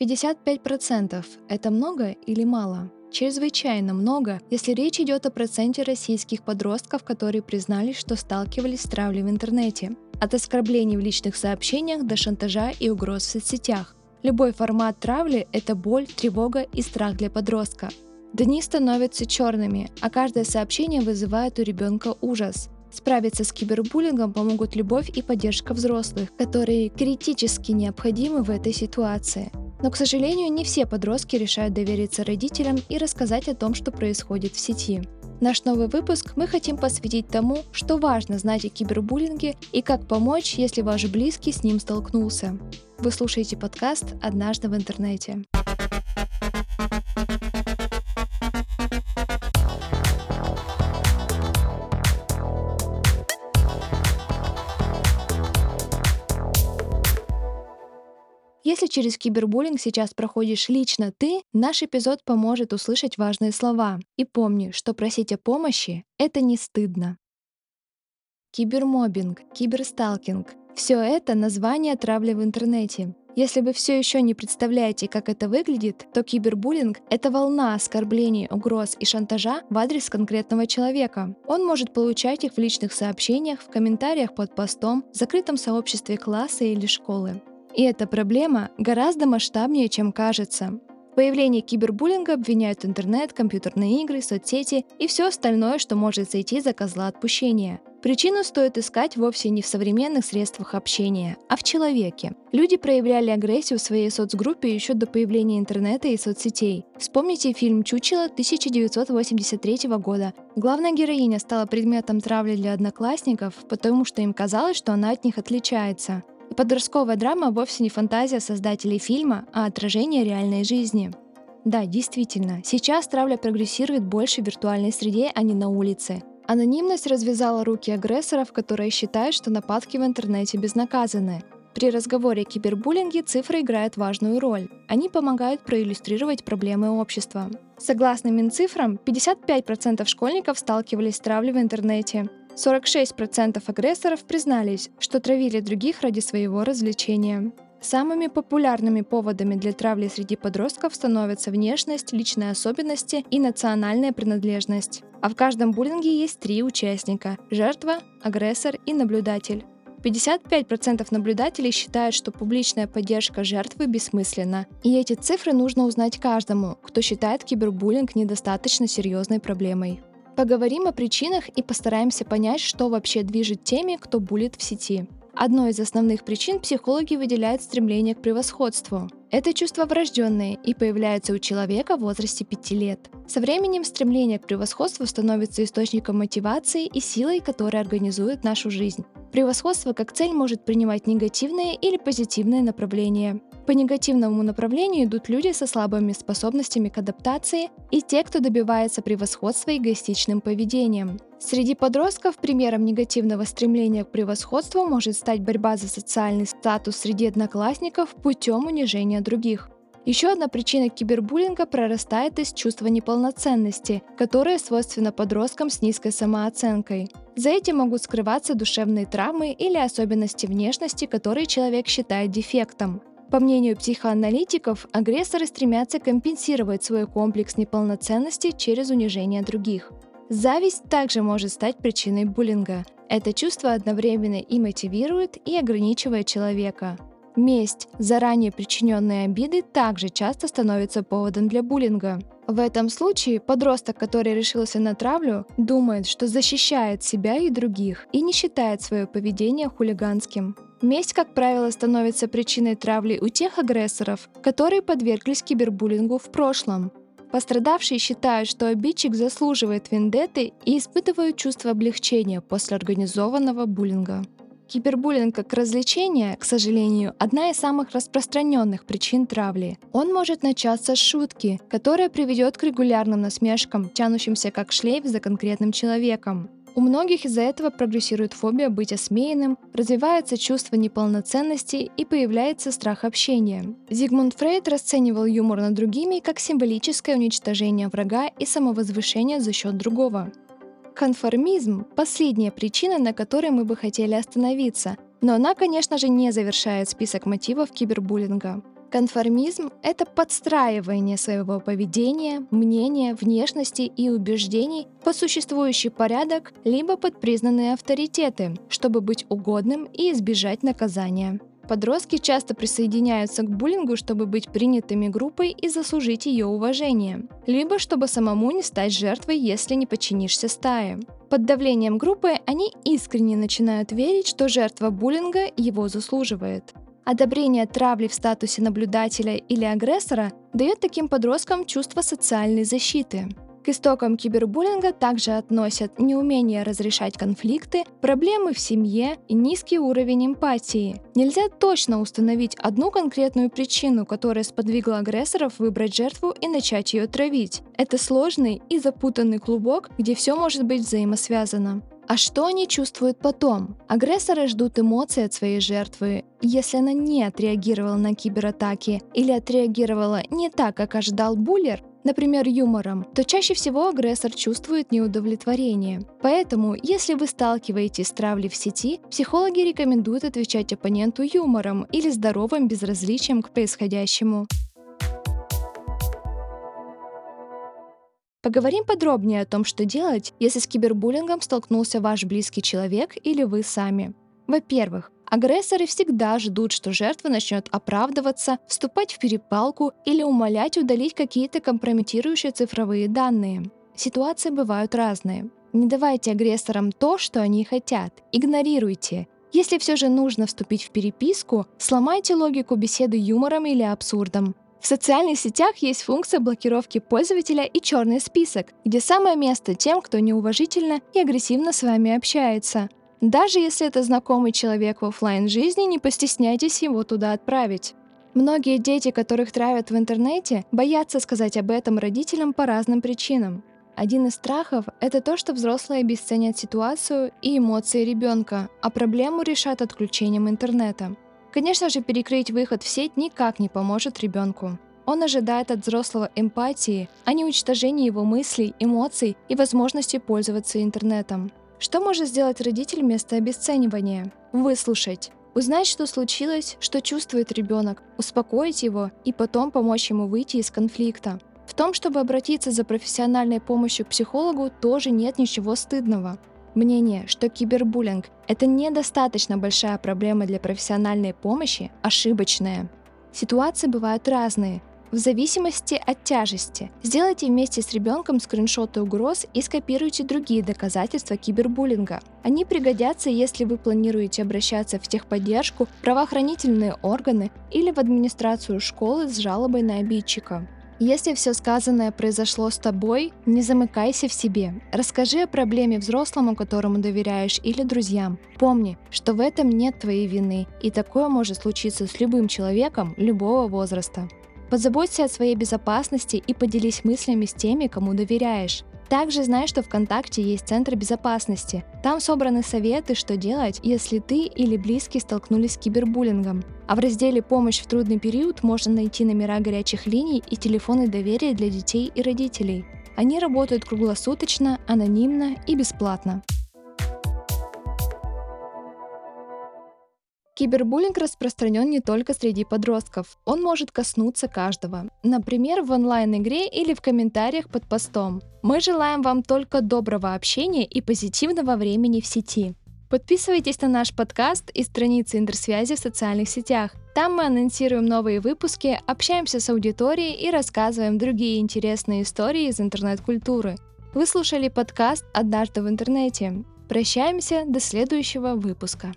55% – это много или мало? Чрезвычайно много, если речь идет о проценте российских подростков, которые признались, что сталкивались с травлей в интернете. От оскорблений в личных сообщениях до шантажа и угроз в соцсетях. Любой формат травли – это боль, тревога и страх для подростка. Дни становятся черными, а каждое сообщение вызывает у ребенка ужас. Справиться с кибербуллингом помогут любовь и поддержка взрослых, которые критически необходимы в этой ситуации. Но, к сожалению, не все подростки решают довериться родителям и рассказать о том, что происходит в сети. Наш новый выпуск мы хотим посвятить тому, что важно знать о кибербуллинге и как помочь, если ваш близкий с ним столкнулся. Вы слушаете подкаст «Однажды в интернете». Если через кибербуллинг сейчас проходишь лично ты, наш эпизод поможет услышать важные слова. И помни, что просить о помощи — это не стыдно. Кибермобинг, киберсталкинг — все это название травли в интернете. Если вы все еще не представляете, как это выглядит, то кибербуллинг — это волна оскорблений, угроз и шантажа в адрес конкретного человека. Он может получать их в личных сообщениях, в комментариях под постом, в закрытом сообществе класса или школы. И эта проблема гораздо масштабнее, чем кажется. В появлении кибербуллинга обвиняют интернет, компьютерные игры, соцсети и все остальное, что может сойти за козла отпущения. Причину стоит искать вовсе не в современных средствах общения, а в человеке. Люди проявляли агрессию в своей соцгруппе еще до появления интернета и соцсетей. Вспомните фильм «Чучело» 1983 года. Главная героиня стала предметом травли для одноклассников, потому что им казалось, что она от них отличается. Подростковая драма вовсе не фантазия создателей фильма, а отражение реальной жизни. Да, действительно, сейчас травля прогрессирует больше в виртуальной среде, а не на улице. Анонимность развязала руки агрессоров, которые считают, что нападки в интернете безнаказаны. При разговоре о кибербуллинге цифры играют важную роль. Они помогают проиллюстрировать проблемы общества. Согласно Минцифрам, 55% школьников сталкивались с травлей в интернете, 46% агрессоров признались, что травили других ради своего развлечения. Самыми популярными поводами для травли среди подростков становятся внешность, личные особенности и национальная принадлежность. А в каждом буллинге есть три участника – жертва, агрессор и наблюдатель. 55% наблюдателей считают, что публичная поддержка жертвы бессмысленна. И эти цифры нужно узнать каждому, кто считает кибербуллинг недостаточно серьезной проблемой. Поговорим о причинах и постараемся понять, что вообще движет теми, кто булит в сети. Одной из основных причин психологи выделяют стремление к превосходству. Это чувство врожденное и появляется у человека в возрасте 5 лет. Со временем стремление к превосходству становится источником мотивации и силой, которая организует нашу жизнь. Превосходство как цель может принимать негативное или позитивное направление. По негативному направлению идут люди со слабыми способностями к адаптации и те, кто добивается превосходства эгоистичным поведением. Среди подростков примером негативного стремления к превосходству может стать борьба за социальный статус среди одноклассников путем унижения других. Еще одна причина кибербуллинга прорастает из чувства неполноценности, которое свойственно подросткам с низкой самооценкой. За этим могут скрываться душевные травмы или особенности внешности, которые человек считает дефектом. По мнению психоаналитиков, агрессоры стремятся компенсировать свой комплекс неполноценности через унижение других. Зависть также может стать причиной буллинга. Это чувство одновременно и мотивирует, и ограничивает человека. Месть, заранее причиненные обиды, также часто становится поводом для буллинга. В этом случае подросток, который решился на травлю, думает, что защищает себя и других и не считает свое поведение хулиганским. Месть, как правило, становится причиной травли у тех агрессоров, которые подверглись кибербуллингу в прошлом. Пострадавшие считают, что обидчик заслуживает вендетты и испытывают чувство облегчения после организованного буллинга. Кибербуллинг как развлечение, к сожалению, одна из самых распространенных причин травли. Он может начаться с шутки, которая приведет к регулярным насмешкам, тянущимся как шлейф за конкретным человеком. У многих из-за этого прогрессирует фобия быть осмеянным, развивается чувство неполноценности и появляется страх общения. Зигмунд Фрейд расценивал юмор над другими как символическое уничтожение врага и самовозвышение за счет другого. Конформизм – последняя причина, на которой мы бы хотели остановиться, но она, конечно же, не завершает список мотивов кибербуллинга. Конформизм — это подстраивание своего поведения, мнения, внешности и убеждений под существующий порядок либо под признанные авторитеты, чтобы быть угодным и избежать наказания. Подростки часто присоединяются к буллингу, чтобы быть принятыми группой и заслужить ее уважение, либо чтобы самому не стать жертвой, если не подчинишься стае. Под давлением группы они искренне начинают верить, что жертва буллинга его заслуживает. Одобрение травли в статусе наблюдателя или агрессора дает таким подросткам чувство социальной защиты. К истокам кибербуллинга также относят неумение разрешать конфликты, проблемы в семье и низкий уровень эмпатии. Нельзя точно установить одну конкретную причину, которая сподвигла агрессоров выбрать жертву и начать ее травить. Это сложный и запутанный клубок, где все может быть взаимосвязано. А что они чувствуют потом? Агрессоры ждут эмоций от своей жертвы. Если она не отреагировала на кибератаки или отреагировала не так, как ожидал буллер, например, юмором, то чаще всего агрессор чувствует неудовлетворение. Поэтому, если вы сталкиваетесь с травлей в сети, психологи рекомендуют отвечать оппоненту юмором или здоровым безразличием к происходящему. Поговорим подробнее о том, что делать, если с кибербуллингом столкнулся ваш близкий человек или вы сами. Во-первых, агрессоры всегда ждут, что жертва начнет оправдываться, вступать в перепалку или умолять удалить какие-то компрометирующие цифровые данные. Ситуации бывают разные. Не давайте агрессорам то, что они хотят. Игнорируйте. Если все же нужно вступить в переписку, сломайте логику беседы юмором или абсурдом. В социальных сетях есть функция блокировки пользователя и черный список, где самое место тем, кто неуважительно и агрессивно с вами общается. Даже если это знакомый человек в офлайн жизни, не постесняйтесь его туда отправить. Многие дети, которых травят в интернете, боятся сказать об этом родителям по разным причинам. Один из страхов – это то, что взрослые обесценят ситуацию и эмоции ребенка, а проблему решат отключением интернета. Конечно же, перекрыть выход в сеть никак не поможет ребенку. Он ожидает от взрослого эмпатии, а не уничтожения его мыслей, эмоций и возможности пользоваться интернетом. Что может сделать родитель вместо обесценивания? Выслушать. Узнать, что случилось, что чувствует ребенок, успокоить его и потом помочь ему выйти из конфликта. В том, чтобы обратиться за профессиональной помощью к психологу, тоже нет ничего стыдного. Мнение, что кибербуллинг – это недостаточно большая проблема для профессиональной помощи, ошибочное. Ситуации бывают разные, в зависимости от тяжести. Сделайте вместе с ребенком скриншоты угроз и скопируйте другие доказательства кибербуллинга. Они пригодятся, если вы планируете обращаться в техподдержку, правоохранительные органы или в администрацию школы с жалобой на обидчика. Если все сказанное произошло с тобой, не замыкайся в себе. Расскажи о проблеме взрослому, которому доверяешь, или друзьям. Помни, что в этом нет твоей вины, и такое может случиться с любым человеком любого возраста. Позаботься о своей безопасности и поделись мыслями с теми, кому доверяешь. Также знай, что ВКонтакте есть Центр безопасности. Там собраны советы, что делать, если ты или близкий столкнулись с кибербуллингом. А в разделе «Помощь в трудный период» можно найти номера горячих линий и телефоны доверия для детей и родителей. Они работают круглосуточно, анонимно и бесплатно. Кибербуллинг распространен не только среди подростков. Он может коснуться каждого. Например, в онлайн-игре или в комментариях под постом. Мы желаем вам только доброго общения и позитивного времени в сети. Подписывайтесь на наш подкаст и страницы интерсвязи в социальных сетях. Там мы анонсируем новые выпуски, общаемся с аудиторией и рассказываем другие интересные истории из интернет-культуры. Вы слушали подкаст «Однажды в интернете». Прощаемся до следующего выпуска.